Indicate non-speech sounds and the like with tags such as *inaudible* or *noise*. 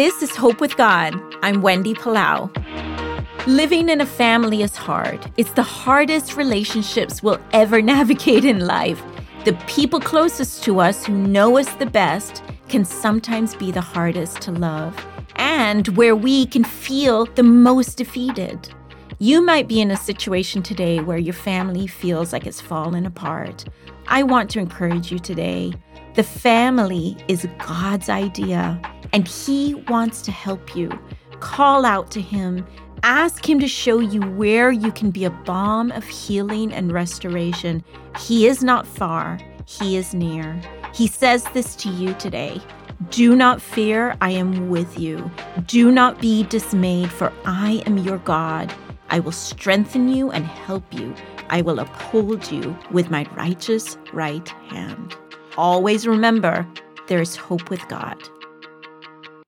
This is Hope with God. I'm Wendy Palau. Living in a family is hard. It's the hardest relationships we'll ever *laughs* navigate in life. The people closest to us who know us the best can sometimes be the hardest to love and where we can feel the most defeated. You might be in a situation today where your family feels like it's fallen apart. I want to encourage you today. The family is God's idea, and He wants to help you. Call out to Him. Ask Him to show you where you can be a balm of healing and restoration. He is not far, He is near. He says this to you today. Do not fear, I am with you. Do not be dismayed, for I am your God. I will strengthen you and help you. I will uphold you with my righteous right hand. Always remember, there is hope with God.